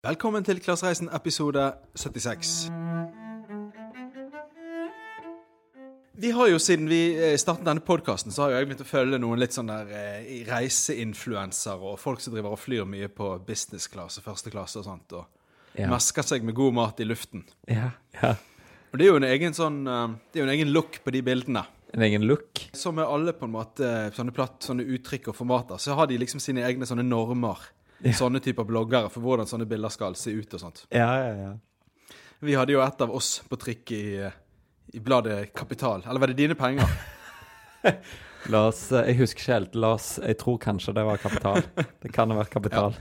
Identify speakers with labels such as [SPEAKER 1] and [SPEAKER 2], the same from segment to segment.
[SPEAKER 1] Velkommen til Klassereisen episode 76. Vi har jo Siden vi eh, startet denne podkasten, så har jeg begynt å følge noen litt sånn der eh, reiseinfluensere og folk som driver og flyr mye på business class og første klasse og sånt, og
[SPEAKER 2] Ja.
[SPEAKER 1] mesker seg med god mat i luften.
[SPEAKER 2] Ja, ja.
[SPEAKER 1] Og det er jo en egen sånn eh, Det er jo en egen look på de bildene.
[SPEAKER 2] En egen look.
[SPEAKER 1] Som med alle på en måte sånne platt, sånne uttrykk og formater, så har de liksom sine egne sånne normer. Sånne typer bloggere for hvordan sånne bilder skal se ut og sånt.
[SPEAKER 2] Ja, ja, ja.
[SPEAKER 1] Vi hadde jo et av oss på trikk i, i bladet Kapital. Eller var det dine penger?
[SPEAKER 2] La oss, eh, Jeg husker ikke helt. La oss, Jeg tror kanskje det var kapital. Det kan ha vært kapital.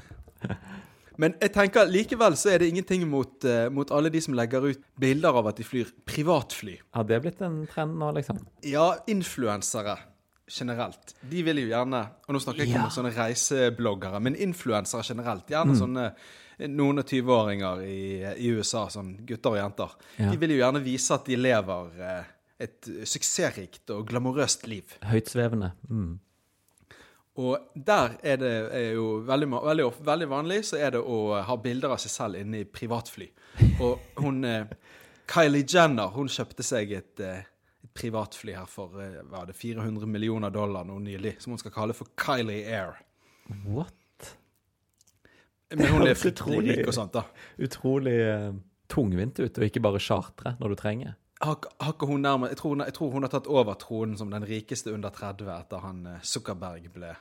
[SPEAKER 1] Men jeg tenker likevel så er det ingenting mot, uh, mot alle de som legger ut bilder av at de flyr privatfly.
[SPEAKER 2] Har det blitt en trend nå, liksom?
[SPEAKER 1] Ja, influensere generelt. De vil jo gjerne Og nå snakker jeg ikke
[SPEAKER 2] Ja.
[SPEAKER 1] om sånne reisebloggere, men influensere generelt. Gjerne sånne noen og 20-åringer i, i USA, sånn gutter og jenter.
[SPEAKER 2] Ja.
[SPEAKER 1] De vil jo gjerne vise at de lever eh, et suksessrikt og glamorøst liv.
[SPEAKER 2] Høytsvevende. Mm.
[SPEAKER 1] Og der er det er jo veldig, veldig, veldig vanlig så er det å ha bilder av seg selv inne i privatfly. Og hun eh, Kylie Jenner hun kjøpte seg et, eh, privatfly her for eh, hva er det, 400 millioner dollar nå nylig, som hun skal kalle for Kylie Air.
[SPEAKER 2] What?
[SPEAKER 1] Men hun er fryktelig rik og sånt, da.
[SPEAKER 2] Utrolig eh, tungvint ut, og ikke bare chartre når du trenger.
[SPEAKER 1] Har, ikke- har ikke hun nærmere, jeg, tror hun, jeg tror hun har tatt over tronen som den rikeste under 30 etter han eh, Zuckerberg ble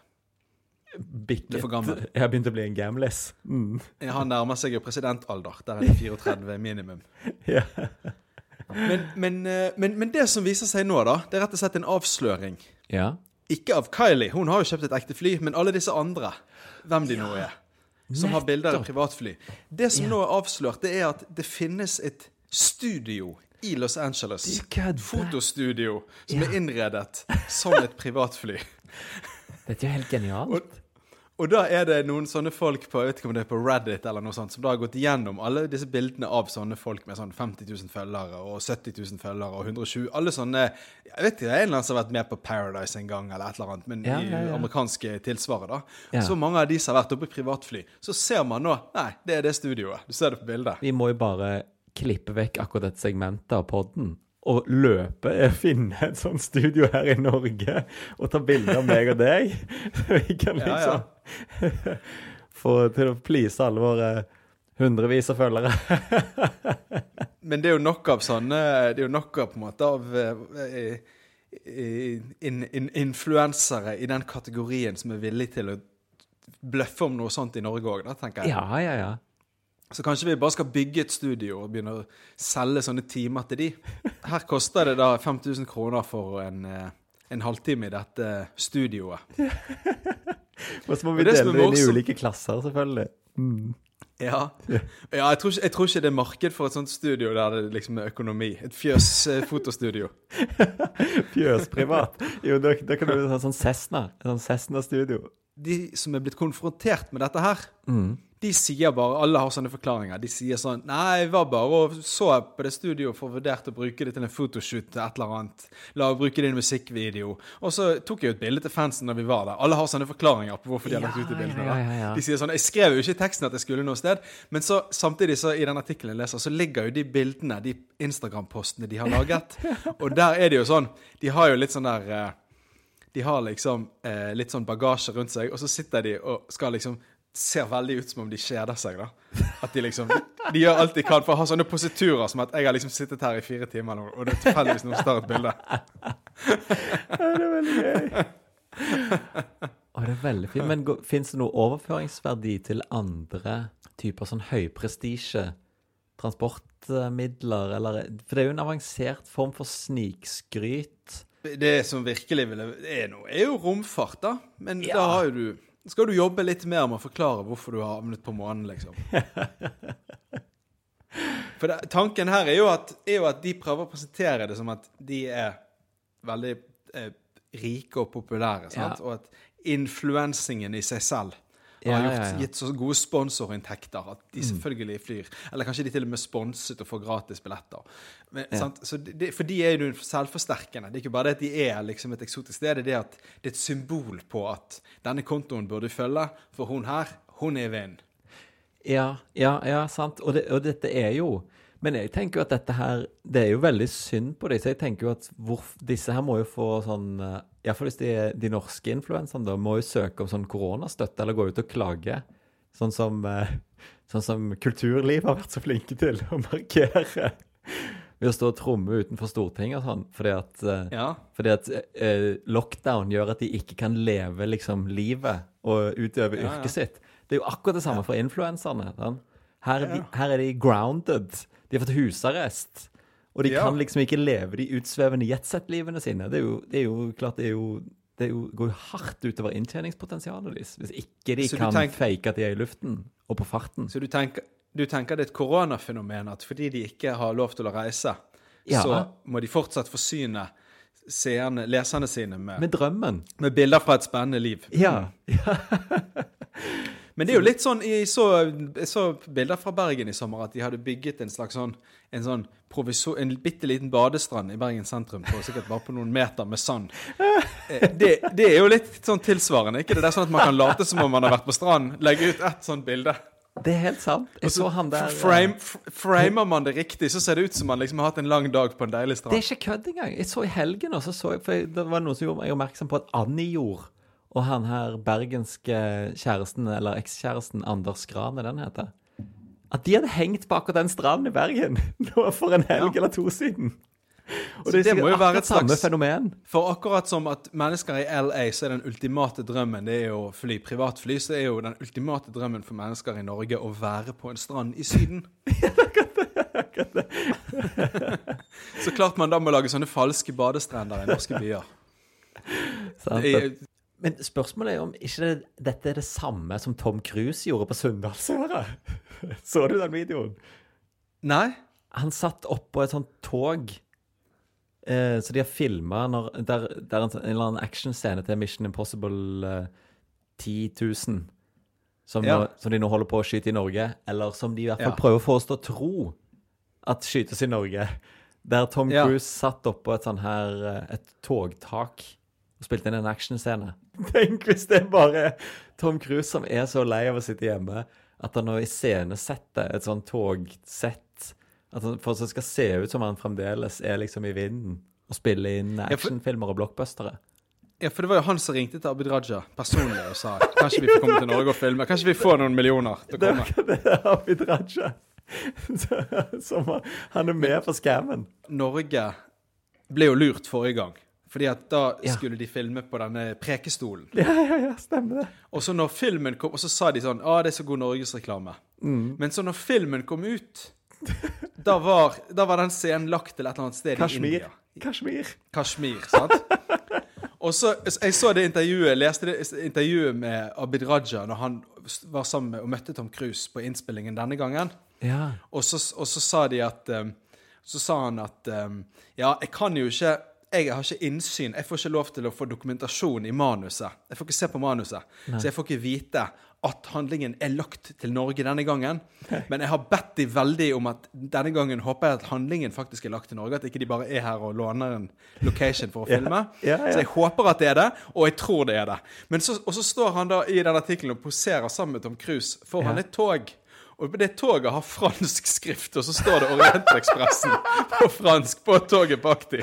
[SPEAKER 2] Bikket. Jeg har begynt å bli en gamlis. Mm.
[SPEAKER 1] Han nærmer seg jo presidentalder. Der er det 34 minimum.
[SPEAKER 2] Ja.
[SPEAKER 1] Men, men, eh, men, men det som viser seg nå, da, det er rett og slett en avsløring.
[SPEAKER 2] ja.
[SPEAKER 1] Ikke av Kylie, hun har jo kjøpt et ekte fly, men alle disse andre, hvem de nå er, som har bilder av privatfly. Det som
[SPEAKER 2] Ja.
[SPEAKER 1] nå er avslørt, det er at det finnes et studio i Los Angeles. Fotostudio som
[SPEAKER 2] Ja.
[SPEAKER 1] er innredet som et privatfly.
[SPEAKER 2] Dette er jo helt genialt.
[SPEAKER 1] Og, og da er det noen sånne folk på jeg vet ikke om det er på Reddit eller noe sånt, som da har gått igjennom alle disse bildene av sånne folk med sånn 50 000 følgere og 70 000 følgere og 120 Alle sånne Jeg vet ikke, det er en eller annen som har vært med på Paradise en gang, eller et eller annet, men
[SPEAKER 2] Ja, ja,
[SPEAKER 1] i
[SPEAKER 2] ja.
[SPEAKER 1] amerikanske tilsvaret, da.
[SPEAKER 2] Ja.
[SPEAKER 1] Så mange av de som har vært oppe i privatfly, så ser man nå Nei, det er det studioet. Du ser det på bildet.
[SPEAKER 2] Vi må jo bare klippe vekk akkurat dette segmentet av podden. Og løpe, finne et sånt studio her i Norge og ta bilder av meg og deg. Så vi kan
[SPEAKER 1] Ja,
[SPEAKER 2] liksom få til å please alle våre hundrevis av følgere.
[SPEAKER 1] Men det er jo nok av sånne Det er jo nok av på en måte av eh, in, in, influensere i den kategorien som er villig til å bløffe om noe sånt i Norge òg, tenker jeg.
[SPEAKER 2] Ja, ja, ja.
[SPEAKER 1] Så kanskje vi bare skal bygge et studio og begynne å selge sånne timer til de. Her koster det da 5000 kroner for en, eh, en halvtime i dette studioet.
[SPEAKER 2] Og så må vi
[SPEAKER 1] det
[SPEAKER 2] dele det inn i ulike klasser, selvfølgelig.
[SPEAKER 1] Ja, ja jeg, tror ikke, jeg tror ikke det er marked for et sånt studio der det liksom er økonomi. Et fjøs-fotostudio.
[SPEAKER 2] Fjøsprivat. Jo, da, da kan du ha sånn Cessna. Sånn Cessna-studio.
[SPEAKER 1] De som er blitt konfrontert med dette her, de sier bare Alle har sånne forklaringer. De sier sånn Nei, jeg var bare og så på det studioet for å vurdere å bruke det til en fotoshoot til et eller annet. La oss bruke det i en musikkvideo. Og så tok jeg jo et bilde til fansen når vi var der. Alle har sånne forklaringer på hvorfor de har lagt ut de bildene.
[SPEAKER 2] ja, ja, ja.
[SPEAKER 1] De sier sånn Jeg skrev jo ikke i teksten at jeg skulle noe sted, men så samtidig så i den artikkelen jeg leser, så ligger jo de bildene, de Instagram-postene de har laget, og der er det jo sånn De har jo litt sånn der eh, de har liksom eh, litt sånn bagasje rundt seg, og så sitter de og skal liksom Ser veldig ut som om de kjeder seg, da. At de liksom De gjør alt de kan for å ha sånne positurer som at jeg har liksom sittet her i fire timer nå, og det er tilfeldigvis noen som tar et bilde.
[SPEAKER 2] Det er veldig gøy. Å, det er veldig fint. Men fins det noe overføringsverdi til andre typer sånn høyprestisje transportmidler, eller For det er jo en avansert form for snikskryt.
[SPEAKER 1] Det som virkelig ville er noe, er jo romfart, da. Men
[SPEAKER 2] Ja.
[SPEAKER 1] da har jo du skal du jobbe litt mer med å forklare hvorfor du har havnet på månen, liksom. For det, tanken her er jo, at, er jo at de prøver å presentere det som at de er veldig eh, rike og populære, sant?
[SPEAKER 2] Ja.
[SPEAKER 1] og at influensingen i seg selv
[SPEAKER 2] Ja,
[SPEAKER 1] har gjort, gitt så gode sponsorinntekter at de selvfølgelig flyr. Eller kanskje de til og med sponset og får gratis billetter. Men,
[SPEAKER 2] Ja.
[SPEAKER 1] sant? Så det, for de er jo selvforsterkende. Det er ikke bare det at de er liksom et eksotisk sted, det er det at det er et symbol på at denne kontoen burde følge, for hun her, hun er i vinden.
[SPEAKER 2] Ja, ja, ja, sant. Og, det, og dette er jo Men jeg tenker jo at dette her Det er jo veldig synd på dem. Så jeg tenker jo at hvor, disse her må jo få sånn eh, Iallfall hvis de, de norske influenserne da, må jo søke om sånn koronastøtte eller gå ut og klage. Sånn som, eh, sånn som kulturlivet har vært så flinke til å markere. Ved å stå og tromme utenfor Stortinget og sånn. Fordi at, eh,
[SPEAKER 1] Ja.
[SPEAKER 2] fordi at eh, lockdown gjør at de ikke kan leve liksom livet og utøve
[SPEAKER 1] Ja, ja.
[SPEAKER 2] yrket sitt. Det er jo akkurat det samme for influenserne. Her, er her er de grounded. De har fått husarrest. Og de
[SPEAKER 1] Ja.
[SPEAKER 2] kan liksom ikke leve de utsvevende jetsett-livene sine. Det er jo, det er jo klart det er jo det går jo hardt utover inntjeningspotensialet deres. Hvis ikke de kan
[SPEAKER 1] tenker-
[SPEAKER 2] fake at de er i luften og på farten.
[SPEAKER 1] Så du tenker, du tenker det er et koronafenomen at fordi de ikke har lov til å reise,
[SPEAKER 2] Ja.
[SPEAKER 1] så må de fortsatt forsyne seerne, leserne sine med,
[SPEAKER 2] Med drømmen.
[SPEAKER 1] med bilder fra et spennende liv.
[SPEAKER 2] Ja. Ja.
[SPEAKER 1] Men det er jo litt sånn Jeg så, jeg så bilder fra Bergen i sommer at de hadde bygget en slags sånn en sånn provisor, en bitte liten badestrand i Bergen sentrum på sikkert bare på noen meter med sand. Eh, Det, det er jo litt sånn tilsvarende. ikke det? Er sånn at man kan late som om man har vært på stranden. Legge ut ett sånt bilde.
[SPEAKER 2] Det er helt sant. Jeg så han der eh,
[SPEAKER 1] Frame, framer man det riktig, så ser det ut som man liksom har hatt en lang dag på en deilig strand.
[SPEAKER 2] Det er ikke kødd engang. Jeg så i helgen også, så jeg, for det var noen som gjorde meg oppmerksom på at Annie gjorde, og han her bergenske kjæresten, eller ekskjæresten, Anders Gran, er den heter, at de hadde hengt på akkurat den stranden i Bergen for en helg
[SPEAKER 1] Ja.
[SPEAKER 2] eller to siden. Og det
[SPEAKER 1] det må jo være et
[SPEAKER 2] samme fenomen.
[SPEAKER 1] For akkurat som at mennesker i LA, så er den ultimate drømmen det er å fly privatfly, så er jo den ultimate drømmen for mennesker i Norge å være på en strand i Syden. så klart man da må lage sånne falske badestrender i norske byer.
[SPEAKER 2] Sant?
[SPEAKER 1] Det
[SPEAKER 2] Men spørsmålet er om ikke det, dette er det samme som Tom Cruise gjorde på Sunndalsøra. Så du den videoen?
[SPEAKER 1] Nei?
[SPEAKER 2] Han satt oppå et sånt tog eh, Så de har filma der, der en, en eller annen actionscene til Mission Impossible eh, 10 000. Som,
[SPEAKER 1] Ja.
[SPEAKER 2] nå, som de nå holder på å skyte i Norge. Eller som de i hvert fall
[SPEAKER 1] Ja.
[SPEAKER 2] prøver å få oss til å tro at skytes i Norge. Der Tom
[SPEAKER 1] Ja.
[SPEAKER 2] Cruise satt oppå et sånn her eh, Et togtak og spilte inn en actionscene. Tenk hvis det er bare Tom Cruise som er så lei av å sitte hjemme at han nå iscenesetter et sånt togsett at han, for skal se ut som han fremdeles er liksom i vinden og spiller inn actionfilmer og blockbustere.
[SPEAKER 1] Ja, for det var jo han som ringte til Abid Raja personlig og sa kanskje vi får komme til Norge og filme. Kanskje vi får noen millioner til å komme.
[SPEAKER 2] det er Abid Raja. Så- Som han er med på skammen.
[SPEAKER 1] Norge ble jo lurt forrige gang. Fordi at da
[SPEAKER 2] Ja.
[SPEAKER 1] skulle de filme på denne prekestolen.
[SPEAKER 2] Ja, ja, ja, stemmer det.
[SPEAKER 1] Og så når filmen kom, og så sa de sånn Å, det er så god norgesreklame. Men så når filmen kom ut, da var, da var den scenen lagt til et eller annet sted i India.
[SPEAKER 2] Kashmir.
[SPEAKER 1] Kashmir, sant? Og så, Jeg så det intervjuet, leste det intervjuet med Abid Raja når han var sammen med og møtte Tom Cruise på innspillingen denne gangen.
[SPEAKER 2] Ja.
[SPEAKER 1] Og så, og så sa de at um, Så sa han at um, Ja, jeg kan jo ikke Jeg har ikke innsyn. Jeg får ikke lov til å få dokumentasjon i manuset. Jeg får ikke se på manuset. Så jeg får ikke vite at handlingen er lagt til Norge denne gangen. Men jeg har bedt de veldig om at denne gangen håper jeg at handlingen faktisk er lagt til Norge. At ikke de bare er her og låner en location for å filme.
[SPEAKER 2] Ja, ja.
[SPEAKER 1] Så jeg håper at det er det, og jeg tror det er det. Men så, og så står han da i den artikkelen og poserer sammen med Tom Cruise foran
[SPEAKER 2] Ja.
[SPEAKER 1] et tog. Og det toget har fransk skrift, og så står det Orientekspressen på fransk på toget bak de.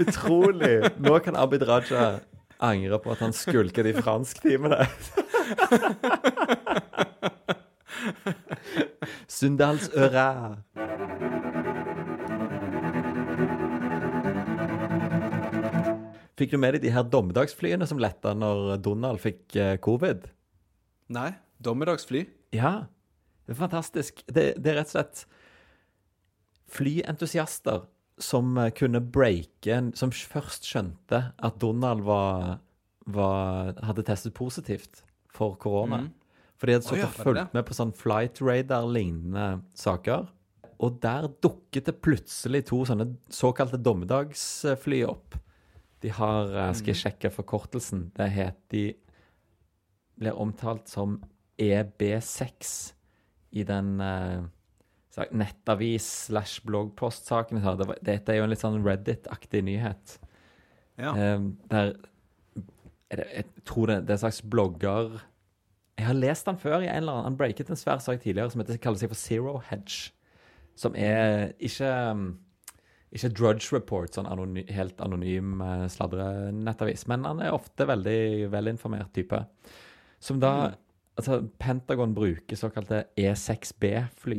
[SPEAKER 2] Utrolig. Nå kan Abid Raja angre på at han skulket de fransktimene. Sunndalsøra. Fikk du med deg de her dommedagsflyene som letta når Donald fikk eh, covid?
[SPEAKER 1] Nei, dommedagsfly.
[SPEAKER 2] Ja, det er fantastisk. Det, det er rett og slett flyentusiaster som eh, kunne breake Som først skjønte at Donald var, var hadde testet positivt for korona. For de hadde sittet og fulgt med på sånn flight radar-lignende saker. Og der dukket det plutselig to sånne såkalte dommedagsfly opp. De har eh, Skal jeg sjekke forkortelsen? Det het de blir omtalt som EB6 i den eh, sak- nettavis slash bloggpost-saken. Dette er jo en litt sånn Reddit-aktig nyhet.
[SPEAKER 1] Ja.
[SPEAKER 2] Eh, der er det, Jeg tror det, det er en slags blogger Jeg har lest den før i en eller annen Han breaket en svær sak tidligere som heter, kaller seg for Zero Hedge. Som er ikke um, ikke Drudge Report, sånn anony helt anonym uh, sladrenettavis, men han er ofte veldig velinformert type. Som da Altså, Pentagon bruker såkalte E6B-fly,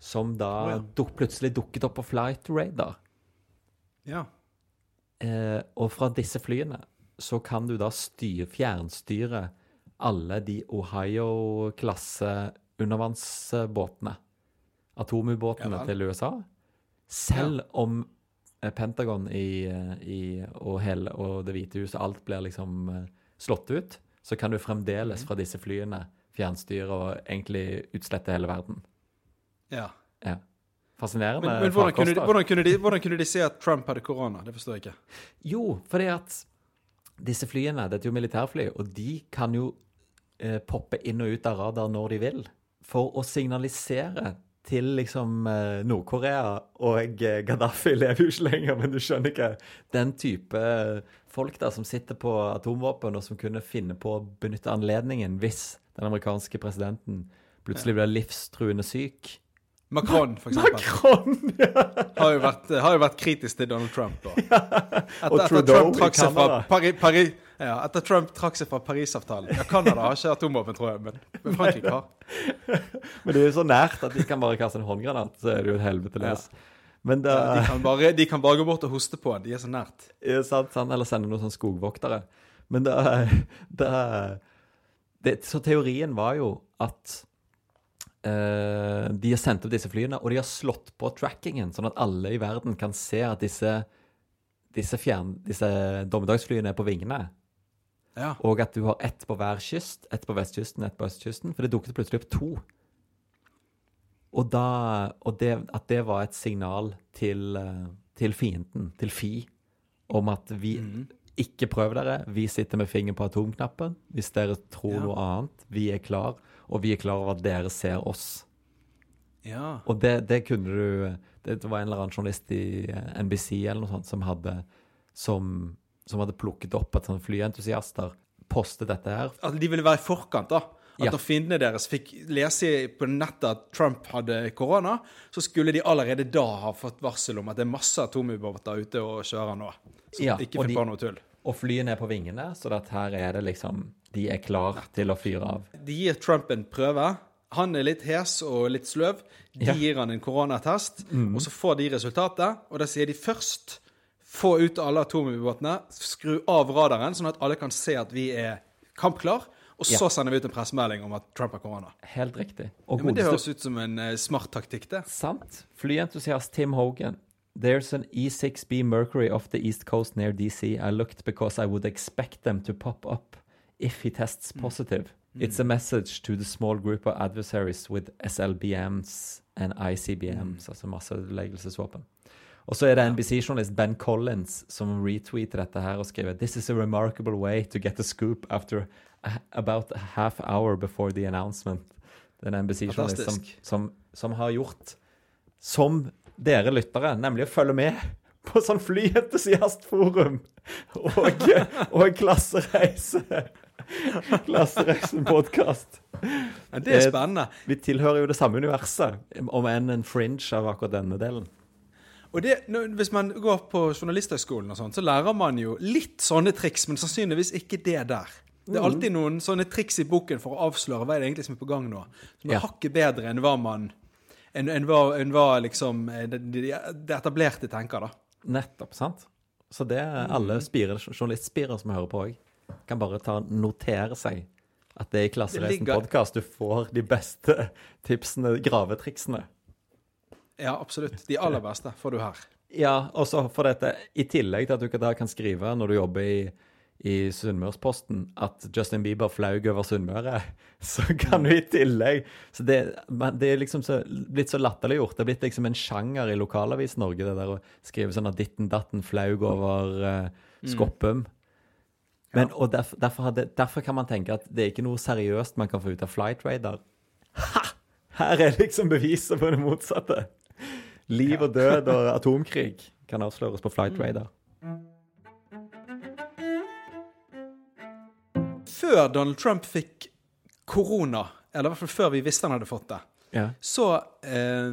[SPEAKER 2] som da
[SPEAKER 1] oh, ja.
[SPEAKER 2] duk, plutselig dukket opp på Flight Radar.
[SPEAKER 1] Ja.
[SPEAKER 2] Eh, og fra disse flyene så kan du da styr, fjernstyre alle de Ohio-klasse undervannsbåtene. Atomubåtene
[SPEAKER 1] Ja
[SPEAKER 2] til USA. Selv om eh, Pentagon i, i, og, hele, og Det hvite huset, alt blir liksom eh, slått ut, så kan du fremdeles fra disse flyene fjernstyre og egentlig utslette hele verden.
[SPEAKER 1] Ja.
[SPEAKER 2] Ja. Fascinerende.
[SPEAKER 1] Men, men hvordan, kunne de, hvordan, kunne de, hvordan kunne de se at Trump hadde korona? Det forstår jeg ikke.
[SPEAKER 2] Jo, fordi at disse flyene, dette er jo militærfly, og de kan jo eh, poppe inn og ut av radar når de vil, for å signalisere til liksom eh, Nord-Korea og eh, Gaddafi lever jo ikke lenger, men du skjønner ikke. Den type eh, folk der som sitter på atomvåpen, og som kunne finne på å benytte anledningen hvis den amerikanske presidenten plutselig blir livstruende syk.
[SPEAKER 1] Macron, for eksempel,
[SPEAKER 2] Macron! Ja.
[SPEAKER 1] har jo, vært, har jo vært kritisk til Donald Trump. Og, etter,
[SPEAKER 2] Og Trudeau
[SPEAKER 1] Trump trakk seg fra
[SPEAKER 2] Canada.
[SPEAKER 1] Pari, Pari, ja, etter Trump trakk seg fra Parisavtalen. Ja, Canada har ikke atomvåpen, tror jeg, men, men Frankrike har.
[SPEAKER 2] Men det er jo så nært at de kan bare kaste en håndgranat, så er det jo et helvete løs. Men da
[SPEAKER 1] Ja, de, kan bare, de kan bare gå bort og hoste på. De er så nært.
[SPEAKER 2] Ja, sant, sant, Eller sende noen sånne skogvoktere. Men da, da det, Så teorien var jo at eh, de har sendt opp disse flyene, og de har slått på trackingen, sånn at alle i verden kan se at disse, disse, fjern, disse dommedagsflyene er på vingene.
[SPEAKER 1] Ja.
[SPEAKER 2] Og at du har ett på hver kyst. Ett på vestkysten, ett på østkysten. For det dukket plutselig opp to. Og, da, og det, at det var et signal til, eh, til fienden, til Fi, om at vi ikke prøv dere. Vi sitter med fingeren på atomknappen. Hvis dere tror
[SPEAKER 1] Ja.
[SPEAKER 2] noe annet, vi er klar. Og vi er klar over at dere ser oss.
[SPEAKER 1] ja.
[SPEAKER 2] Og det, det kunne du Det var en eller annen journalist i eh, NBC eller noe sånt som hadde som, som hadde plukket opp at sånne flyentusiaster postet dette her.
[SPEAKER 1] At de ville være i forkant, da. At
[SPEAKER 2] Ja.
[SPEAKER 1] når fiendene deres fikk lese på nettet at Trump hadde korona, så skulle de allerede da ha fått varsel om at det er masse atomubåter ute og kjører nå. Så
[SPEAKER 2] Ja,
[SPEAKER 1] ikke finn på noe tull.
[SPEAKER 2] Og flyene er på vingene, så at her er det liksom De er klar til å fyre av.
[SPEAKER 1] De gir Trump en prøve. Han er litt hes og litt sløv. De
[SPEAKER 2] Ja. Mm.
[SPEAKER 1] gir han en koronatest, og så får de resultatet. Og da sier de først få ut alle atomubåtene, skru av radaren, sånn at alle kan se at vi er kampklar. Og så
[SPEAKER 2] Ja.
[SPEAKER 1] sender vi ut en pressemelding om at Trump har korona.
[SPEAKER 2] Helt riktig.
[SPEAKER 1] Ja, men Det høres ut som en eh, smart taktikk, det.
[SPEAKER 2] Sant. Flyentusiast Tim Hogan. There's an E6B Mercury off the east coast near DC. I looked because I would expect them to pop up if he tests positive. It's a message to the small group of adversaries with SLBMs and ICBMs, altså masseødeleggelsesvåpen. Og så er det NBC-journalist Ben Collins som retweeter dette her og skriver This is a remarkable way to get a scoop after about a half hour before the announcement. Det er en NBC-journalist som, som, som har gjort som dere lyttere, nemlig å følge med på sånn flyentusiastforum og, og klassereise. Klassereisen-podkast.
[SPEAKER 1] Ja, det er
[SPEAKER 2] Eh,
[SPEAKER 1] spennende.
[SPEAKER 2] Vi tilhører jo det samme universet, om enn en fringe av akkurat denne delen.
[SPEAKER 1] Og det, Hvis man går på Journalisthøgskolen, og sånt, så lærer man jo litt sånne triks, men sannsynligvis ikke det der. Det er alltid noen sånne triks i boken for å avsløre hva er det egentlig som er på gang nå. Som er
[SPEAKER 2] Ja.
[SPEAKER 1] hakket bedre enn hva man enn, en, hva, en var, liksom eh, det, de, det etablerte tenker, da.
[SPEAKER 2] Nettopp, sant? Så det er alle spirer, journalistspirer som hører på òg, kan bare ta notere seg at det er i Klassereisen podkast du får de beste tipsene, gravetriksene.
[SPEAKER 1] Ja, absolutt. De aller beste får du her.
[SPEAKER 2] Ja, og så for dette, i tillegg til at du kan skrive når du jobber i, i Sunnmørsposten at Justin Bieber flaug over Sunnmøre, så kan du i tillegg Så det, det er liksom så, blitt så latterliggjort. Det er blitt liksom en sjanger i lokalavis Norge, det der å skrive sånn at ditten datten flaug over uh, Skoppum. Men, og derf, derfor, hadde, derfor kan man tenke at det er ikke noe seriøst man kan få ut av Flight Radar. Ha! Her er liksom beviset på det motsatte. Liv og død og atomkrig kan avsløres på Flight Radar.
[SPEAKER 1] Før Donald Trump fikk korona, eller i hvert fall før vi visste han hadde fått det,
[SPEAKER 2] Ja.
[SPEAKER 1] så eh,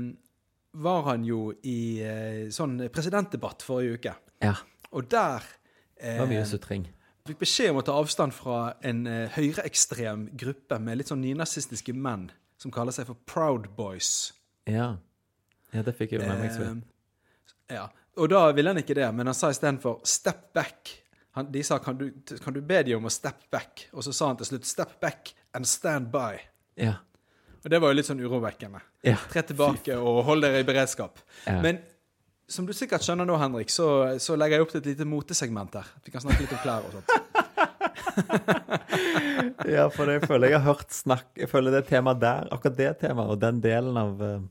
[SPEAKER 1] var han jo i eh, sånn presidentdebatt forrige uke.
[SPEAKER 2] ja.
[SPEAKER 1] Og der
[SPEAKER 2] Det var mye
[SPEAKER 1] eh,
[SPEAKER 2] sutring.
[SPEAKER 1] fikk beskjed om å ta avstand fra en eh, høyreekstrem gruppe med litt sånn nynazistiske menn som kaller seg for Proud Boys.
[SPEAKER 2] Ja. ja, det fikk jeg jo med meg.
[SPEAKER 1] Eh, ja. Og da ville han ikke det, men han sa istedenfor 'step back'. Han, de sa kan du, 'kan du be de om å step back'? Og så sa han til slutt 'step back and stand by'.
[SPEAKER 2] Ja.
[SPEAKER 1] Og det var jo litt sånn urovekkende.
[SPEAKER 2] Ja.
[SPEAKER 1] Tre tilbake og hold dere i beredskap.
[SPEAKER 2] Ja.
[SPEAKER 1] Men som du sikkert skjønner nå, Henrik, så, så legger jeg opp til et lite motesegment her. Vi kan snakke litt om klær og sånt.
[SPEAKER 2] Ja, for jeg føler jeg har hørt snakk Jeg føler det temaet der, akkurat det temaet, og den delen av eh,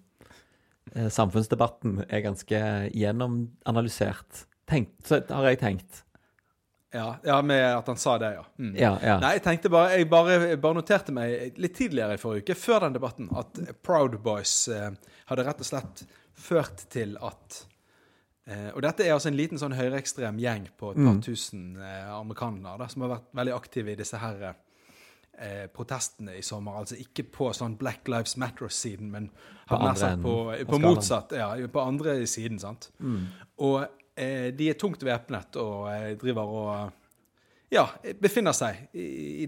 [SPEAKER 2] eh, samfunnsdebatten er ganske gjennomanalysert. Tenkt, så har jeg tenkt.
[SPEAKER 1] Ja, ja, med at han sa det, ja. Mm.
[SPEAKER 2] Ja, ja.
[SPEAKER 1] Nei, jeg tenkte bare Jeg bare, bare noterte meg litt tidligere i forrige uke, før den debatten, at Proud Boys eh, hadde rett og slett ført til at eh, Og dette er altså en liten sånn høyreekstrem gjeng på et par tusen eh, amerikanere da, som har vært veldig aktive i disse her eh, protestene i sommer. Altså ikke på sånn Black Lives Matter-siden, men
[SPEAKER 2] På
[SPEAKER 1] på, på motsatt. Ja, på andre siden, sant. Og eh, de er tungt væpnet og eh, driver og ja, befinner seg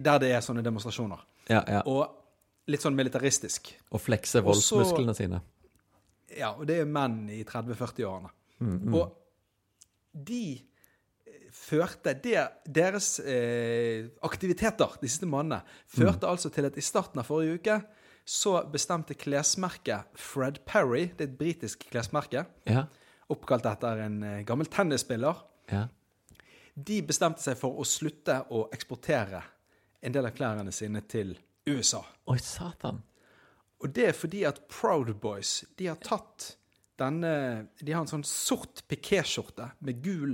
[SPEAKER 1] der det er sånne demonstrasjoner.
[SPEAKER 2] ja, ja.
[SPEAKER 1] Og litt sånn militaristisk.
[SPEAKER 2] Og flekse
[SPEAKER 1] Og så-
[SPEAKER 2] voldsmusklene sine.
[SPEAKER 1] Ja, og det er menn i 30-40-årene. Og de eh, førte det, Deres eh, aktiviteter de siste månedene førte altså til at i starten av forrige uke så bestemte klesmerket Fred Perry, det er et britisk klesmerke,
[SPEAKER 2] Ja.
[SPEAKER 1] Oppkalt etter en eh, gammel tennisspiller,
[SPEAKER 2] ja.
[SPEAKER 1] de bestemte seg for å slutte å eksportere en del av klærne sine til USA.
[SPEAKER 2] Oi, satan.
[SPEAKER 1] Og det er fordi at Proud Boys de har tatt denne De har en sånn sort pikéskjorte med gul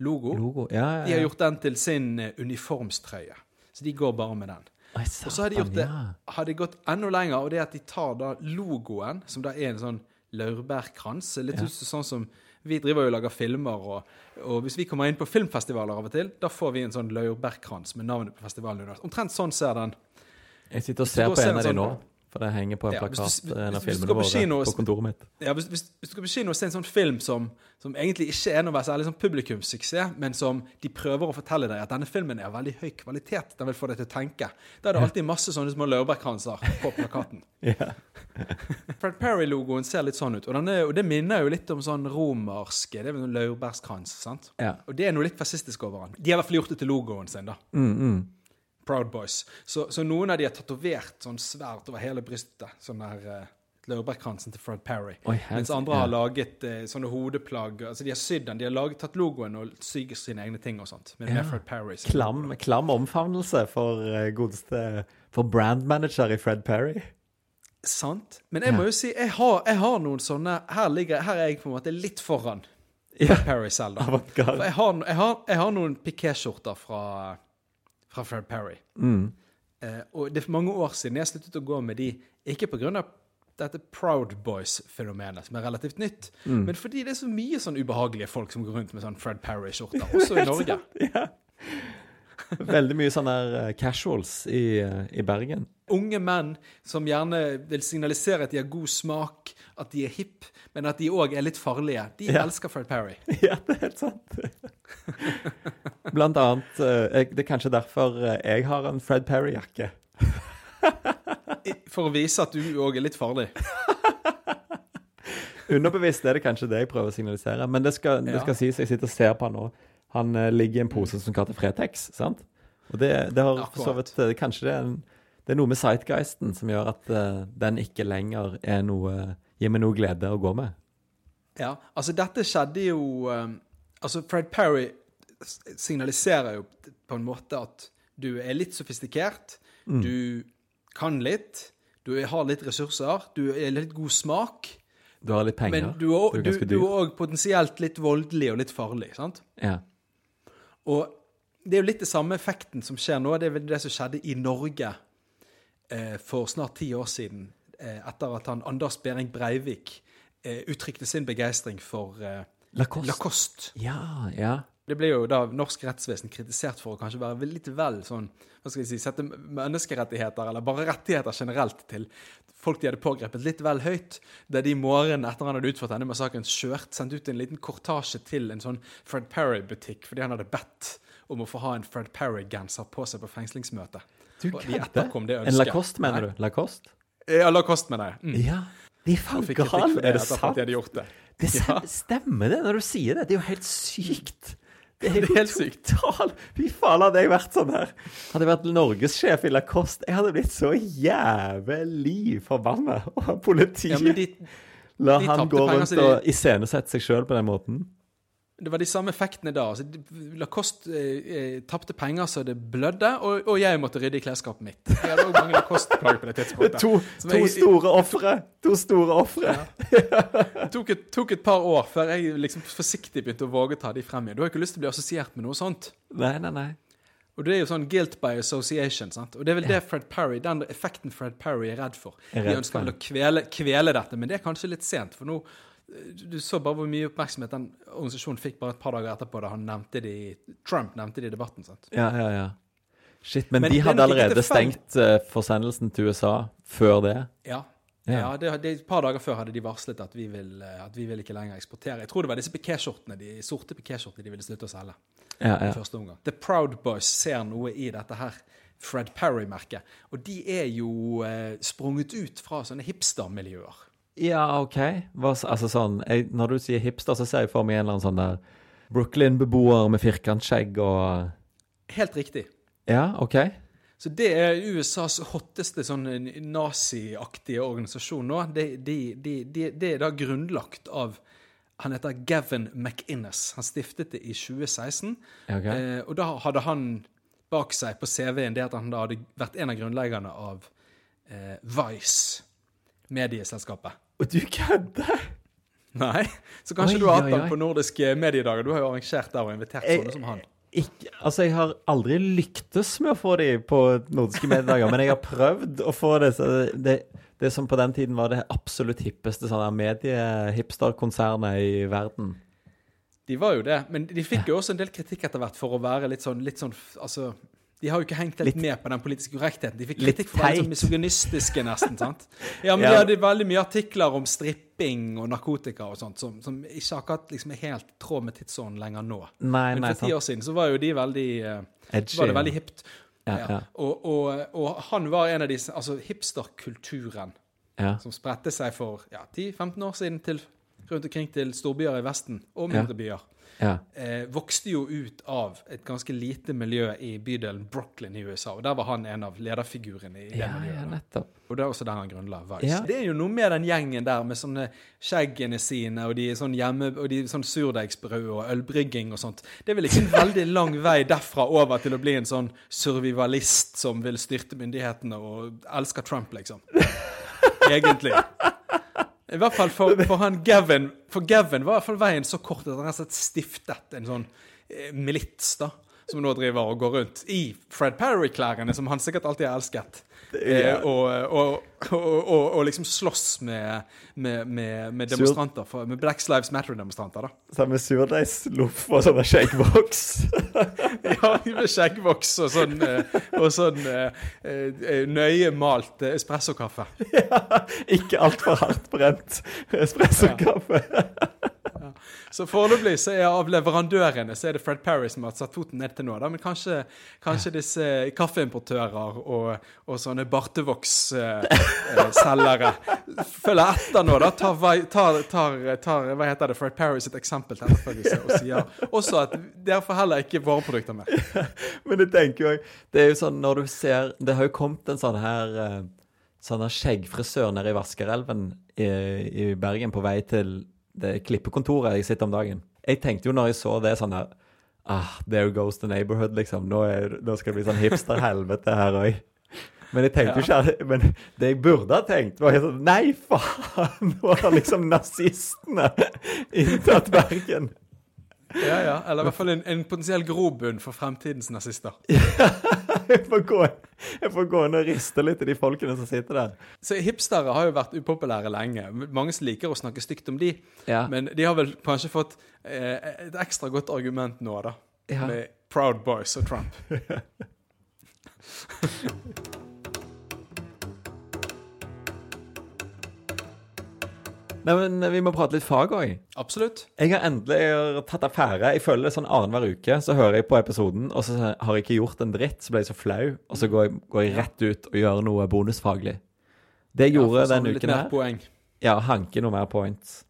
[SPEAKER 1] logo.
[SPEAKER 2] Logo. Ja, ja,
[SPEAKER 1] De har gjort den til sin eh, uniformstrøye. Så de går bare med den.
[SPEAKER 2] Oi,
[SPEAKER 1] Og så har de gjort det
[SPEAKER 2] ja.
[SPEAKER 1] har de gått enda lenger, og det er at de tar da logoen, som da er en sånn laurbærkrans. Litt ja. sånn som Vi driver jo og lager filmer, og, og hvis vi kommer inn på filmfestivaler av og til, da får vi en sånn laurbærkrans med navnet på festivalen. Omtrent sånn ser den.
[SPEAKER 2] Jeg sitter og ser på en
[SPEAKER 1] en
[SPEAKER 2] av de
[SPEAKER 1] sånn-
[SPEAKER 2] nå, for det henger på en
[SPEAKER 1] Ja, hvis du-
[SPEAKER 2] plakat, en av filmene våre
[SPEAKER 1] kino
[SPEAKER 2] på kontoret mitt.
[SPEAKER 1] Ja, hvis, hvis, hvis du skal på kino og se en sånn film som, som egentlig ikke er noe særlig sånn publikumssuksess, men som de prøver å fortelle deg at denne filmen er av veldig høy kvalitet, den vil få deg til å tenke, da er det alltid masse sånne små laurbærkranser på plakaten. Fred Perry-logoen ser litt sånn ut, og, den er, og det minner jo litt om sånn romerske Det er vel en laurbærskrans, sant?
[SPEAKER 2] Ja.
[SPEAKER 1] Og det er noe litt fascistisk over den. De har i hvert fall gjort det til logoen sin, da.
[SPEAKER 2] Mm, mm.
[SPEAKER 1] Proud Boys. Så, så noen av de har tatovert sånn svært over hele brystet, sånn der uh, laurbærkransen til Fred Perry.
[SPEAKER 2] Oi,
[SPEAKER 1] Mens andre har laget eh, sånne hodeplagg. Altså De har sydd den. De har laget, tatt logoen og sydd sine egne ting og sånt. Men
[SPEAKER 2] Ja.
[SPEAKER 1] med Fred Perry.
[SPEAKER 2] Klam, klam omfavnelse for uh, godeste For brandmanager i Fred Perry.
[SPEAKER 1] Sant. Men jeg
[SPEAKER 2] Ja.
[SPEAKER 1] må jo si, jeg har, jeg har noen sånne Her, ligger, her er jeg på en måte litt foran
[SPEAKER 2] Ja,
[SPEAKER 1] Perry selv. da. For jeg har, jeg har, jeg har noen pikéskjorter fra, fra Fred Perry.
[SPEAKER 2] Mm.
[SPEAKER 1] Eh, og det er mange år siden jeg sluttet å gå med de, ikke pga. dette Proud Boys-fenomenet, som er relativt nytt,
[SPEAKER 2] Mm.
[SPEAKER 1] men fordi det er så mye sånn ubehagelige folk som går rundt med sånn Fred Perry-skjorter, også i Norge.
[SPEAKER 2] Ja. Veldig mye sånne her, eh, casuals i, eh, i Bergen.
[SPEAKER 1] Unge menn som gjerne vil signalisere at de har god smak, at de er hipp, men at de òg er litt farlige. De
[SPEAKER 2] Ja.
[SPEAKER 1] elsker Fred Perry.
[SPEAKER 2] Ja, det er helt sant. Blant annet eh, jeg, Det er kanskje derfor eh, jeg har en Fred Perry-jakke.
[SPEAKER 1] For å vise at du òg er litt farlig.
[SPEAKER 2] Underbevisst er det kanskje det jeg prøver å signalisere. Men det skal, det skal sies, jeg sitter og ser på han nå. Han eh, ligger i en pose som kalles Fretex, sant? Og det, det har for så vidt Kanskje det er, en, det er noe med sightgeisten som gjør at uh, den ikke lenger er noe Gir meg noe glede å gå med.
[SPEAKER 1] Ja, altså dette skjedde jo um, Altså Fred Perry s- signaliserer jo på en måte at du er litt sofistikert,
[SPEAKER 2] Mm.
[SPEAKER 1] du kan litt, du har litt ressurser, du er litt god smak,
[SPEAKER 2] Du har litt penger.
[SPEAKER 1] men du er
[SPEAKER 2] du
[SPEAKER 1] du, du er òg potensielt litt voldelig og litt farlig, sant?
[SPEAKER 2] Ja.
[SPEAKER 1] Og det er jo litt det samme effekten som skjer nå. Det er vel det som skjedde i Norge eh, for snart ti år siden, eh, etter at han Anders Behring Breivik eh, uttrykte sin begeistring for eh,
[SPEAKER 2] Lacoste.
[SPEAKER 1] Lacoste.
[SPEAKER 2] Ja, ja.
[SPEAKER 1] Det blir jo da norsk rettsvesen kritisert for å kanskje være litt vel sånn hva skal vi si, Sette menneskerettigheter, eller bare rettigheter generelt, til folk de hadde pågrepet litt vel høyt. Da de morgenen etter han hadde utført denne massakren, kjørt, sendt ut en liten kortasje til en sånn Fred Parry-butikk fordi han hadde bedt om å få ha en Fred Parry-genser på seg på fengslingsmøte.
[SPEAKER 2] Du
[SPEAKER 1] Og de
[SPEAKER 2] kødder?
[SPEAKER 1] etterkom det
[SPEAKER 2] En. Lacoste, mener
[SPEAKER 1] Nei.
[SPEAKER 2] du? Lacoste?
[SPEAKER 1] Ja, Lacoste, mener jeg. Mm.
[SPEAKER 2] Ja. De faen
[SPEAKER 1] fikk kritikk
[SPEAKER 2] gal,
[SPEAKER 1] for det
[SPEAKER 2] er det sant?
[SPEAKER 1] de det.
[SPEAKER 2] Det stemmer det, når du sier det. Det er jo helt sykt. Det er,
[SPEAKER 1] helt sykt.
[SPEAKER 2] Total. Fy faen, hadde jeg vært sånn her. Hadde jeg vært norgessjef i Lacoste, jeg hadde blitt så jævlig forbanna. Og politiet
[SPEAKER 1] Ja, de,
[SPEAKER 2] La
[SPEAKER 1] de
[SPEAKER 2] han gå rundt
[SPEAKER 1] penger,
[SPEAKER 2] og iscenesette seg sjøl på den måten.
[SPEAKER 1] Det var de samme effektene da. Altså, Lacoste eh, eh, tapte penger så det blødde, og, og jeg måtte rydde i klesskapet mitt. Jeg hadde også mange Lacoste-plagg på det tidspunktet.
[SPEAKER 2] To, to
[SPEAKER 1] jeg-
[SPEAKER 2] store ofre. To store ofre.
[SPEAKER 1] Det tok et, tok et par år før jeg liksom forsiktig begynte å våge å ta de frem igjen. Du har ikke lyst til å bli assosiert med noe sånt.
[SPEAKER 2] Nei, nei, nei.
[SPEAKER 1] Og det er jo sånn guilt by association. sant? Og det er vel det Fred Parry, den effekten Fred Parry er redd for.
[SPEAKER 2] Er
[SPEAKER 1] De ønsker vel å kvele, kvele dette, men det er kanskje litt sent. For nå Du så bare hvor mye oppmerksomhet den organisasjonen fikk bare et par dager etterpå da han nevnte det i Trump nevnte det i debatten. sant?
[SPEAKER 2] Ja, ja, ja. Shit, men,
[SPEAKER 1] Men
[SPEAKER 2] de hadde allerede stengt uh, forsendelsen til USA før det.
[SPEAKER 1] Ja.
[SPEAKER 2] Ja.
[SPEAKER 1] Ja, det, det, Et par dager før hadde de varslet at vi vil, eh, at vi vil ikke lenger eksportere. Jeg tror det var disse pikéskjortene, de sorte pikéskjortene de ville slutte å selge.
[SPEAKER 2] Ja,
[SPEAKER 1] i første omgang. The Proud Boys ser noe i dette her Fred Parry-merket. Og de er jo uh, sprunget ut fra sånne hipstermiljøer.
[SPEAKER 2] Ja OK. Hva, altså sånn, jeg, når du sier hipster, så ser jeg for meg en eller annen sånn der Brooklyn-beboer med firkantskjegg og
[SPEAKER 1] Helt riktig.
[SPEAKER 2] Ja, OK.
[SPEAKER 1] Så det er USAs hotteste sånn naziaktige organisasjon nå. Det de, de, de, er da grunnlagt av Han heter Gavin McInnes. Han stiftet det i 2016.
[SPEAKER 2] Okay.
[SPEAKER 1] Eh, og da hadde han bak seg på CV-en det at han da hadde vært en av grunnleggerne av eh, Vice, medieselskapet.
[SPEAKER 2] Og du kødder?
[SPEAKER 1] Nei, så kanskje
[SPEAKER 2] Oi,
[SPEAKER 1] du har hatt ham på nordiske mediedager. Du har jo arrangert der og invitert sånne som han.
[SPEAKER 2] Ikke, altså, jeg har aldri lyktes med å få de på nordiske mediedager, men jeg har prøvd å få det. Så det, det som på den tiden var det absolutt hippeste sånn medie-hipster-konsernet i verden.
[SPEAKER 1] De var jo det, men de fikk jo også en del kritikk etter hvert for å være litt sånn, litt sånn Altså, de har jo ikke hengt helt
[SPEAKER 2] Litt-
[SPEAKER 1] med på den politiske korrektheten. De fikk kritikk for å være sånn misogynistiske, nesten. sant? Ja, men
[SPEAKER 2] Ja.
[SPEAKER 1] de hadde veldig mye artikler om stripping og narkotika og sånt, som, som ikke akkurat liksom er helt tråd med tidsånden lenger nå.
[SPEAKER 2] Nei,
[SPEAKER 1] Men for ti år siden så var jo de veldig eh,
[SPEAKER 2] Edgy.
[SPEAKER 1] var det veldig hipt.
[SPEAKER 2] Ja,
[SPEAKER 1] Ja. Og, og, og han var en av de Altså hipsterkulturen som spredte seg for ja, 10-15 år siden til, rundt omkring til storbyer i Vesten, og mindre byer,
[SPEAKER 2] ja.
[SPEAKER 1] eh, vokste jo ut av et ganske lite miljø i bydelen Brooklyn i USA. Og der var han en av lederfigurene i det
[SPEAKER 2] Ja,
[SPEAKER 1] miljøet.
[SPEAKER 2] ja.
[SPEAKER 1] Og det er også der han grunnla Vice. Det er jo noe med den gjengen der med sånne skjeggene sine, og de sånn hjemme, og de sånn surdeigsbrød og ølbrygging og sånt. Det er vel ikke en veldig lang vei derfra over til å bli en sånn survivalist som vil styrte myndighetene og elsker Trump, liksom. Egentlig. I hvert fall for, for han Gavin For Gavin var i hvert fall veien så kort at han har stiftet en sånn eh, milits, da. Som nå driver og går rundt i Fred Parry-klærne, som han sikkert alltid har elsket. Eh, og, og, og, og, liksom slåss med, med, med, demonstranter, for, med Black Lives Matter-demonstranter, da.
[SPEAKER 2] Sånn med surdeigsloff og sånn skjeggvoks.
[SPEAKER 1] Ja, med skjeggvoks og sånn, eh, og sånn eh, eh, nøye malt espressokaffe.
[SPEAKER 2] ja, Ikke altfor hardt brent espressokaffe.
[SPEAKER 1] Så foreløpig så er av leverandørene så er det Fred Parry som har satt foten ned til nå. Da. Men kanskje, kanskje disse kaffeimportører og, og sånne bartevox-selgere følger etter nå. da, tar, tar, tar, tar hva heter det, Fred Parry sitt eksempel til etterfølgelse og sier også at dere får heller ikke våre produkter mer.
[SPEAKER 2] Men jeg tenker jo Det er jo sånn når du ser Det har jo kommet en sånn her eh, Sånn skjeggfrisør nede i Vaskerelven i, i Bergen på vei til det klippekontoret jeg sitter om dagen. Jeg tenkte jo når jeg så det sånn her Ah, there goes the neighborhood, liksom. Nå, er, nå skal det bli sånn hipster-helvete her òg. Men jeg tenkte jo ikke Men det jeg burde ha tenkt, var sånn Nei, faen! Nå har liksom nazistene inntatt Bergen.
[SPEAKER 1] Ja, ja, Eller i hvert fall en, en potensiell grobunn for fremtidens nazister.
[SPEAKER 2] jeg, får gå, jeg får gå inn og riste litt i de folkene som sitter der.
[SPEAKER 1] Så hipstere har jo vært upopulære lenge. Mange liker å snakke stygt om de.
[SPEAKER 2] Ja.
[SPEAKER 1] Men de har vel kanskje fått eh, et ekstra godt argument nå, da.
[SPEAKER 2] Ja.
[SPEAKER 1] Med Proud Boys og Trump.
[SPEAKER 2] Nei, men Vi må prate litt fag òg.
[SPEAKER 1] Absolutt.
[SPEAKER 2] Jeg har endelig tatt affære. Jeg føler sånn Annenhver uke så hører jeg på episoden, og så har jeg ikke gjort en dritt, så ble jeg så flau, og så går jeg, går jeg rett ut og gjør noe bonusfaglig. Det jeg gjorde
[SPEAKER 1] Ja,
[SPEAKER 2] denne uken her
[SPEAKER 1] poeng.
[SPEAKER 2] Ja, hanke noe mer points.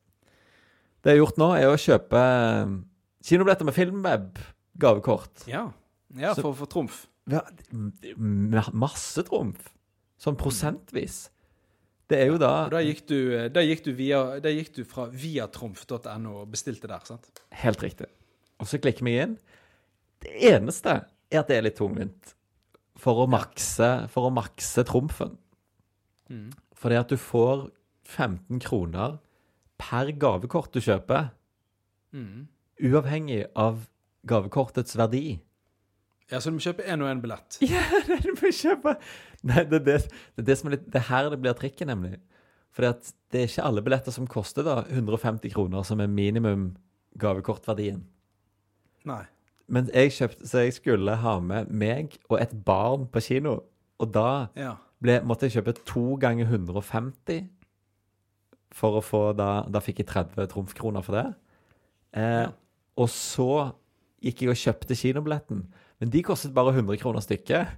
[SPEAKER 2] Det jeg har gjort nå, er å kjøpe eh, kinobilletter med Filmweb gavekort.
[SPEAKER 1] Ja, ja
[SPEAKER 2] Så-
[SPEAKER 1] for, få trumf.
[SPEAKER 2] Ja, masse trumf. Sånn prosentvis. Det er jo da
[SPEAKER 1] ja, da gikk du, da gikk du, via, da gikk du fra viatromf.no og bestilte der, sant?
[SPEAKER 2] Helt riktig. Og så klikker vi inn. Det eneste er at det er litt tungvint for å makse, for å makse trumfen.
[SPEAKER 1] Mm.
[SPEAKER 2] Fordi at du får 15 kroner per gavekort du kjøper,
[SPEAKER 1] Mm.
[SPEAKER 2] uavhengig av gavekortets verdi.
[SPEAKER 1] Ja, så du må kjøpe én og én billett.
[SPEAKER 2] Ja, du må kjøpe. Nei, det er det, det, er det som er litt Det er her det blir trikket, nemlig. For det er ikke alle billetter som koster da 150 kroner, som er minimum gavekortverdien.
[SPEAKER 1] Nei.
[SPEAKER 2] Men jeg kjøpte, så jeg skulle ha med meg og et barn på kino. Og da
[SPEAKER 1] Ja.
[SPEAKER 2] ble, måtte jeg kjøpe to ganger 150 for å få da Da fikk jeg 30 trumfkroner for det. Eh,
[SPEAKER 1] Ja.
[SPEAKER 2] Og så gikk jeg og kjøpte kinobilletten. Men de kostet bare 100 kroner stykket.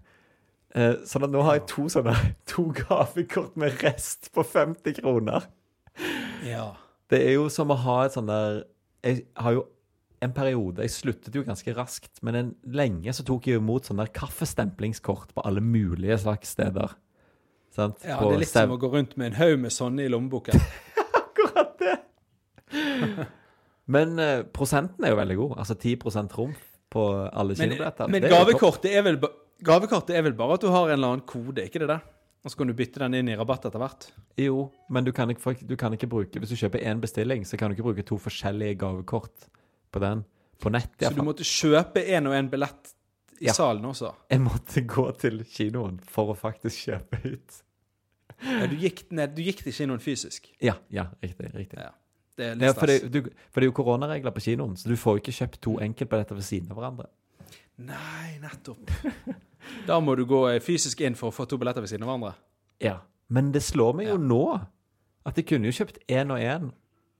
[SPEAKER 2] Eh, sånn at nå har jeg to sånne to gavekort med rest på 50 kroner.
[SPEAKER 1] ja.
[SPEAKER 2] Det er jo som å ha et sånn der Jeg har jo en periode Jeg sluttet jo ganske raskt, men en, lenge så tok jeg imot sånne der kaffestemplingskort på alle mulige slags steder. Sant?
[SPEAKER 1] ja
[SPEAKER 2] På
[SPEAKER 1] det er litt som å gå rundt med en haug med sånne i lommeboken.
[SPEAKER 2] Akkurat det! Men eh, prosenten er jo veldig god. Altså 10% trumf på alle
[SPEAKER 1] Men,
[SPEAKER 2] kinobilletter.
[SPEAKER 1] men
[SPEAKER 2] topp.
[SPEAKER 1] gavekortet er, vel, gavekortet er vel bare at du har en eller annen kode, ikke det der? Og så kan du bytte den inn i rabatt etter hvert.
[SPEAKER 2] Jo, men du kan, ikke, du kan ikke bruke Hvis du kjøper én bestilling, så kan du ikke bruke to forskjellige gavekort på den. På nett,
[SPEAKER 1] Så du måtte kjøpe en og en billett i
[SPEAKER 2] Ja.
[SPEAKER 1] salen også.
[SPEAKER 2] Jeg måtte gå til kinoen for å faktisk kjøpe ut.
[SPEAKER 1] Ja, du, gikk ned, du gikk til kinoen fysisk.
[SPEAKER 2] Ja, ja, riktig. riktig.
[SPEAKER 1] Ja. Det er litt
[SPEAKER 2] stas. for, det, du, for det er jo koronaregler på kinoen, så du får jo ikke kjøpt to enkeltbilletter ved siden av hverandre.
[SPEAKER 1] Nei, nettopp. Da må du gå eh, fysisk inn for å få to billetter ved siden av hverandre.
[SPEAKER 2] Ja. Men det slår meg jo
[SPEAKER 1] Ja.
[SPEAKER 2] nå at de kunne jo kjøpt én og én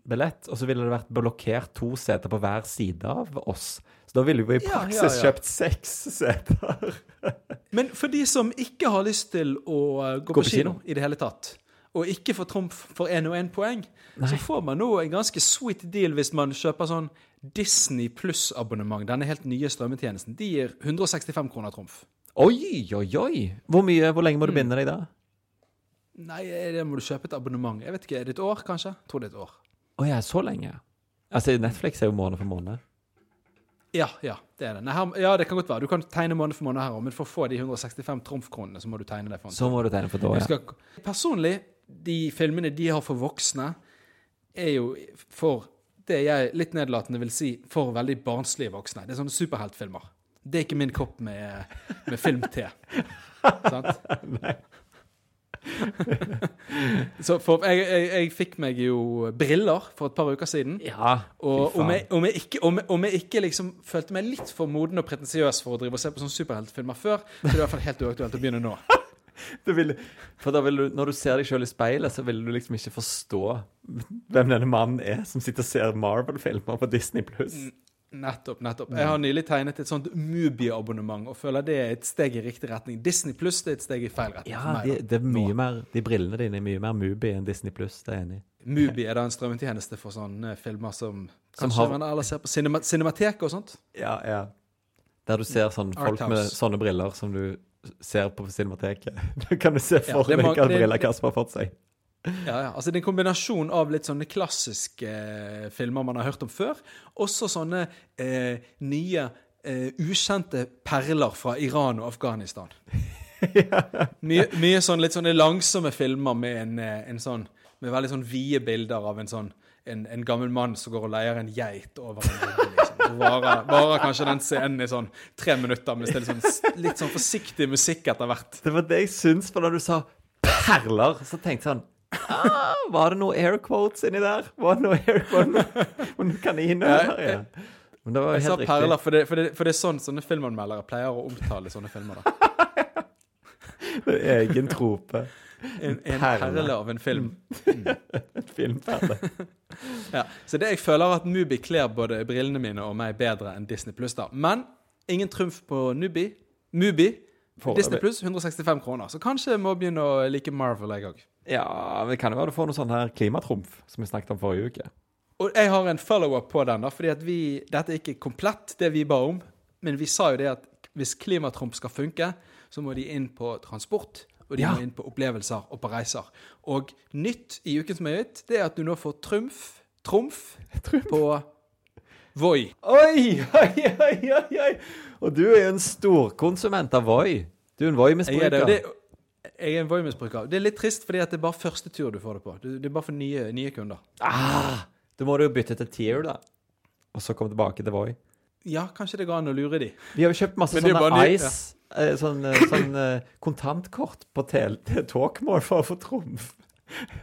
[SPEAKER 2] billett, og så ville det vært blokkert to seter på hver side av oss. Så da ville vi i praksis
[SPEAKER 1] ja, ja.
[SPEAKER 2] kjøpt seks seter.
[SPEAKER 1] Men for de som ikke har lyst til å gå, gå, på, kino, i det hele tatt, og ikke får trumf for én og én poeng, så får man nå en ganske sweet deal hvis man kjøper sånn Disney pluss-abonnement. Denne helt nye strømmetjenesten. De gir 165 kroner trumf.
[SPEAKER 2] Oi, oi, oi! Hvor, mye, hvor lenge må du
[SPEAKER 1] Mm.
[SPEAKER 2] binde deg da?
[SPEAKER 1] Nei, det må du kjøpe et abonnement. Jeg vet ikke, Er det et år, kanskje? Jeg tror det er et år.
[SPEAKER 2] Å ja, så lenge? Altså, Netflix er jo måned for måned.
[SPEAKER 1] Ja, ja, det er det. Nei, her, ja, det kan godt være. Du kan tegne måned for måned her òg, men for å få de 165 trumfkronene, så må du tegne det for en
[SPEAKER 2] Så må du tegne for et
[SPEAKER 1] år,
[SPEAKER 2] ja.
[SPEAKER 1] skal, personlig, de filmene de har for voksne, er jo for det jeg litt nedlatende vil si for veldig barnslige voksne. Det er sånne superheltfilmer. Det er ikke min kopp med, med filmte. Sant? Så for, jeg, jeg, jeg fikk meg jo briller for et par uker siden.
[SPEAKER 2] Ja,
[SPEAKER 1] Og om jeg, om, jeg ikke, om, jeg, om jeg ikke liksom følte meg litt for moden og pretensiøs for å drive og se på sånne superheltfilmer før, så er det i hvert fall helt uaktuelt å begynne nå.
[SPEAKER 2] Du vil, for vil du, når du ser deg sjøl i speilet, så vil du liksom ikke forstå hvem denne mannen er som sitter og ser Marvel-filmer på Disney pluss.
[SPEAKER 1] Nettopp. nettopp. Jeg har nylig tegnet et sånt Mubi-abonnement og føler det er et steg i riktig retning. Disney pluss er et steg i feil retning
[SPEAKER 2] Ja,
[SPEAKER 1] for meg.
[SPEAKER 2] de, det er mye
[SPEAKER 1] Nå.
[SPEAKER 2] mer, de brillene dine er mye mer Mubi enn Disney pluss, det er jeg enig i.
[SPEAKER 1] Mubi er da en strømmetjeneste for sånne filmer som,
[SPEAKER 2] Som
[SPEAKER 1] kanskje
[SPEAKER 2] har-
[SPEAKER 1] man ellers ser på cinema, Cinemateket og sånt.
[SPEAKER 2] Ja, ja. Der du ser sånn folk med sånne briller som du ser på Cinemateket. Da kan du se for deg briller Kasper har fått seg.
[SPEAKER 1] Ja, ja. Altså Det er en kombinasjon av litt sånne klassiske eh, filmer man har hørt om før, også sånne eh, nye eh, ukjente perler fra Iran og Afghanistan. Mye, mye sånn litt sånne langsomme filmer med en, eh, en sånn Med veldig sånn vide bilder av en sånn en, en gammel mann som går og leier en geit over en varer, varer kanskje den scenen i sånn tre minutter, Med litt sånn, litt sånn forsiktig musikk etter hvert.
[SPEAKER 2] Det var det jeg syns, for da du sa perler, så tenkte jeg sånn ah, Var det noe air quotes inni der? Var det noe air quotes? Noen kaniner der? Ja. Men det var jo
[SPEAKER 1] Jeg sa
[SPEAKER 2] helt
[SPEAKER 1] perler, for det, for, det, for det er sånn sånne filmanmeldere pleier å omtale sånne filmer. da.
[SPEAKER 2] Det er Egen trope.
[SPEAKER 1] En, en
[SPEAKER 2] Perle.
[SPEAKER 1] perle av en film.
[SPEAKER 2] En filmperle.
[SPEAKER 1] Ja. Så det jeg føler at Mubi kler både brillene mine og meg bedre enn Disney Pluss. da. Men ingen trumf på Nubi. Mubi. Disney Pluss 165 kroner. Så kanskje jeg må begynne å like Marvel, jeg òg.
[SPEAKER 2] Ja, det kan jo være du får noe sånn her klimatrumf, som vi snakket om forrige uke.
[SPEAKER 1] Og jeg har en follow-up på den, da, fordi at vi Dette er ikke komplett, det vi ba om. Men vi sa jo det at hvis klimatrumf skal funke, så må de inn på transport. Og de
[SPEAKER 2] Ja.
[SPEAKER 1] må inn på opplevelser og på reiser. Og nytt i uken som er gitt, det er at du nå får trumf, trumf på Voi.
[SPEAKER 2] Oi, oi, oi, oi, oi! Og du er jo en storkonsument av Voi. Du er en
[SPEAKER 1] er,
[SPEAKER 2] Voi-misbruker.
[SPEAKER 1] Jeg, jeg er en Voi-misbruker. Det er litt trist, fordi det er bare første tur du får det på. Det er bare for nye, nye kunder.
[SPEAKER 2] Ah, da må du jo bytte til Tier, da. Og så komme tilbake til Voi.
[SPEAKER 1] Ja, kanskje det går an å lure de.
[SPEAKER 2] Vi har jo kjøpt masse sånne Ice, eh, sånn, eh, sånn eh, kontantkort på til Talkmore for å få trumf.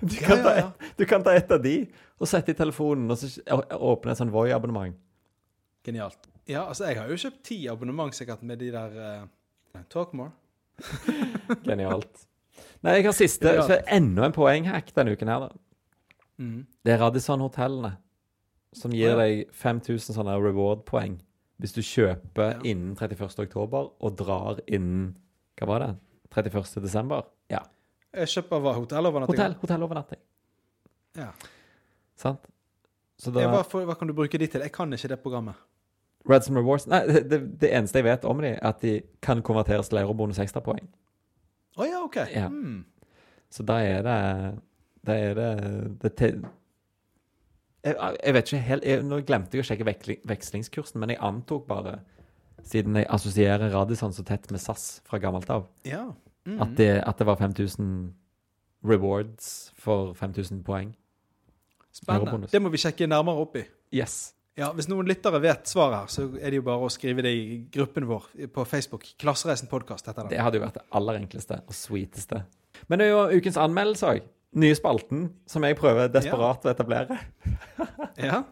[SPEAKER 2] Du kan,
[SPEAKER 1] ja, ja.
[SPEAKER 2] et, du kan ta et av de og sette i telefonen, og så åpne et sånn Voi-abonnement.
[SPEAKER 1] Genialt. Ja, altså, jeg har jo kjøpt ti abonnement sikkert med de der uh, Talkmore.
[SPEAKER 2] Genialt. Nei, jeg har siste,
[SPEAKER 1] Genialt.
[SPEAKER 2] så enda en poenghack denne uken her, da.
[SPEAKER 1] Mm.
[SPEAKER 2] Det er Radisson-hotellene som gir deg 5000 sånne reward-poeng hvis du kjøper
[SPEAKER 1] Ja.
[SPEAKER 2] innen 31. oktober og drar innen Hva var det? 31. desember? Ja.
[SPEAKER 1] Jeg kjøper hva? Hotellovernatting?
[SPEAKER 2] Hotell, hotellovernatting.
[SPEAKER 1] Ja.
[SPEAKER 2] Sant? Så da
[SPEAKER 1] hva, for, hva kan du bruke de til? Jeg kan ikke det programmet.
[SPEAKER 2] Reds and Rewards Nei, det, det, eneste jeg vet om de, er at de kan konverteres til eurobonus ekstrapoeng.
[SPEAKER 1] Å ja, OK.
[SPEAKER 2] Ja.
[SPEAKER 1] Mm.
[SPEAKER 2] Så da er det Da er det, det jeg, jeg vet ikke helt jeg, Nå glemte jeg å sjekke veksling, vekslingskursen, men jeg antok bare, siden jeg assosierer Radisson så tett med SAS fra gammelt av,
[SPEAKER 1] Ja. Mhm.
[SPEAKER 2] at, det, at det var 5000 rewards for 5000 poeng.
[SPEAKER 1] Spennende. Det må vi sjekke nærmere opp i.
[SPEAKER 2] Yes.
[SPEAKER 1] Ja, Hvis noen lyttere vet svaret her, så er det jo bare å skrive det i gruppen vår på Facebook. Klassereisen podkast heter
[SPEAKER 2] Det
[SPEAKER 1] den.
[SPEAKER 2] hadde jo vært det aller enkleste og sweeteste. Men det er jo ukens anmeldelse òg. Nye spalten som jeg prøver desperat å etablere.
[SPEAKER 1] Ja.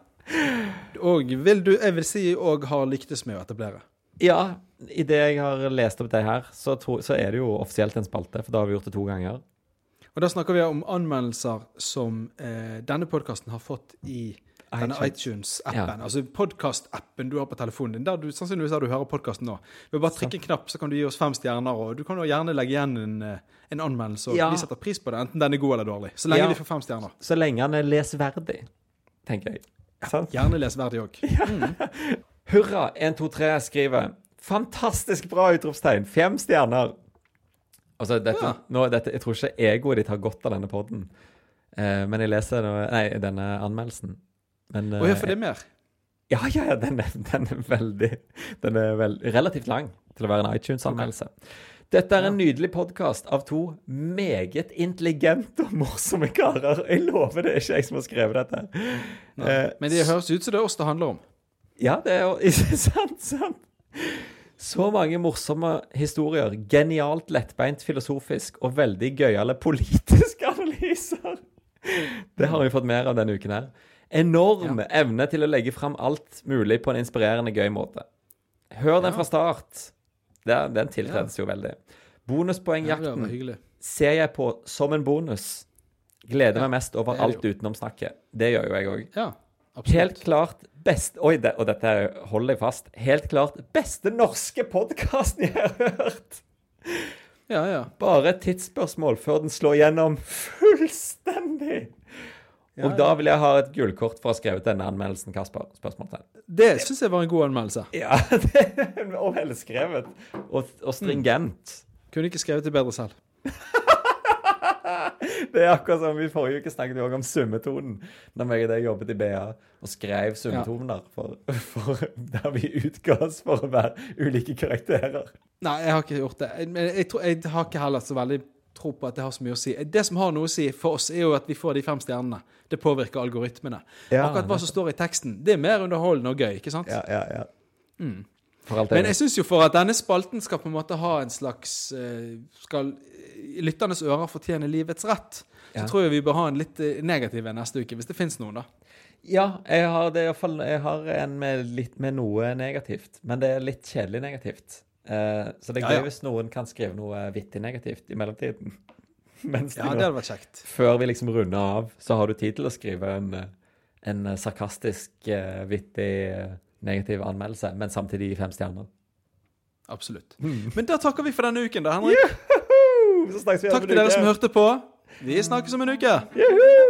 [SPEAKER 1] Og vil du, jeg vil si òg har lyktes med å etablere.
[SPEAKER 2] Ja, i det jeg har lest opp det her, så, tro, så er det jo offisielt en spalte, for da har vi gjort det to ganger.
[SPEAKER 1] Og da snakker vi om anmeldelser som eh, denne podkasten har fått i denne
[SPEAKER 2] iTunes.
[SPEAKER 1] iTunes-appen.
[SPEAKER 2] Ja.
[SPEAKER 1] Altså podkast-appen du har på telefonen din. Der du sannsynligvis der du hører podkasten nå. Ved bare trykke en knapp, så kan du gi oss fem stjerner. Og du kan jo gjerne legge igjen en, eh, en anmeldelse, og
[SPEAKER 2] Ja.
[SPEAKER 1] vi setter pris på det. Enten den er god eller dårlig. Så lenge
[SPEAKER 2] Ja.
[SPEAKER 1] vi får fem stjerner.
[SPEAKER 2] Så lenge den er lesverdig, tenker jeg. Ja,
[SPEAKER 1] Gjerne lesverdig òg.
[SPEAKER 2] Hurra! 1, 2, 3 skriver Fantastisk bra! utropstegn. Fem stjerner. Altså, dette,
[SPEAKER 1] Ja.
[SPEAKER 2] nå, dette, jeg tror ikke egoet ditt har godt av denne podden, eh, men jeg leser nå, nei, denne anmeldelsen. Men,
[SPEAKER 1] Og ja,
[SPEAKER 2] eh,
[SPEAKER 1] for det er mer.
[SPEAKER 2] Ja, ja, ja, den er, den er veldig Den er vel, relativt lang til å være en iTunes-anmeldelse. Dette er en nydelig podkast av to meget intelligente og morsomme karer. Jeg lover det er ikke jeg som har skrevet dette. Uh,
[SPEAKER 1] Men det høres ut som det er oss det handler om.
[SPEAKER 2] ja, det er jo sant, sant. Så mange morsomme historier. Genialt lettbeint filosofisk og veldig gøyale politiske analyser. Det har vi fått mer av denne uken her. Enorm evne til å legge fram alt mulig på en inspirerende gøy måte. Hør den
[SPEAKER 1] Ja.
[SPEAKER 2] fra start. Den, den tiltredes jo veldig.
[SPEAKER 1] Ja,
[SPEAKER 2] Bonuspoengjakten ser jeg på som en bonus. Gleder
[SPEAKER 1] Ja,
[SPEAKER 2] meg mest over
[SPEAKER 1] er
[SPEAKER 2] alt utenom snakket. Det gjør jo jeg òg.
[SPEAKER 1] Ja, absolutt.
[SPEAKER 2] Helt klart best Oi, det, og dette holder jeg fast. Helt klart beste norske podkasten jeg har hørt!
[SPEAKER 1] Ja, ja.
[SPEAKER 2] Bare et tidsspørsmål før den slår gjennom fullstendig.
[SPEAKER 1] Ja,
[SPEAKER 2] og da vil jeg ha et gullkort for å ha skrevet denne anmeldelsen, Kasper. Spørsmålstegn.
[SPEAKER 1] Det syns jeg var en god anmeldelse.
[SPEAKER 2] Ja, det og velskrevet. Og, og stringent.
[SPEAKER 1] Kunne ikke skrevet det bedre selv.
[SPEAKER 2] Det er akkurat som i forrige uke snakket vi også om summetonen. Da jeg og deg jobbet i BA og skrev summetoner for, for der vi utga oss for å være ulike karakterer.
[SPEAKER 1] Nei, jeg har ikke gjort det. Men jeg, jeg, jeg har ikke heller så veldig tro på at det har så mye å si. Det som har noe å si for oss, er jo at vi får de fem stjernene. Det påvirker algoritmene.
[SPEAKER 2] Ja,
[SPEAKER 1] Akkurat hva som står i teksten, det er mer underholdende og gøy, ikke sant?
[SPEAKER 2] Ja, ja, ja. Alt
[SPEAKER 1] Men jeg syns jo for at denne spalten skal på en måte ha en slags eh, Skal lytternes ører fortjene livets rett, så
[SPEAKER 2] Ja.
[SPEAKER 1] tror jeg vi bør ha en litt eh, negativ en neste uke, hvis det fins noen, da.
[SPEAKER 2] Ja, jeg har, det i fall, jeg har en med, litt, med noe negativt, men det er litt kjedelig negativt. Eh, så det er gøy
[SPEAKER 1] ja.
[SPEAKER 2] hvis noen kan skrive noe vittig negativt i mellomtiden. Mens
[SPEAKER 1] Ja, det hadde vært kjekt.
[SPEAKER 2] Før vi liksom runder av, så har du tid til å skrive en, eh, en eh, sarkastisk, eh, vittig, eh, negativ anmeldelse, men samtidig i fem stjerner.
[SPEAKER 1] Absolutt. Men da takker vi for denne uken, da, Henrik. Takk til dere som hørte på. Vi snakkes om en uke.
[SPEAKER 2] Juhu!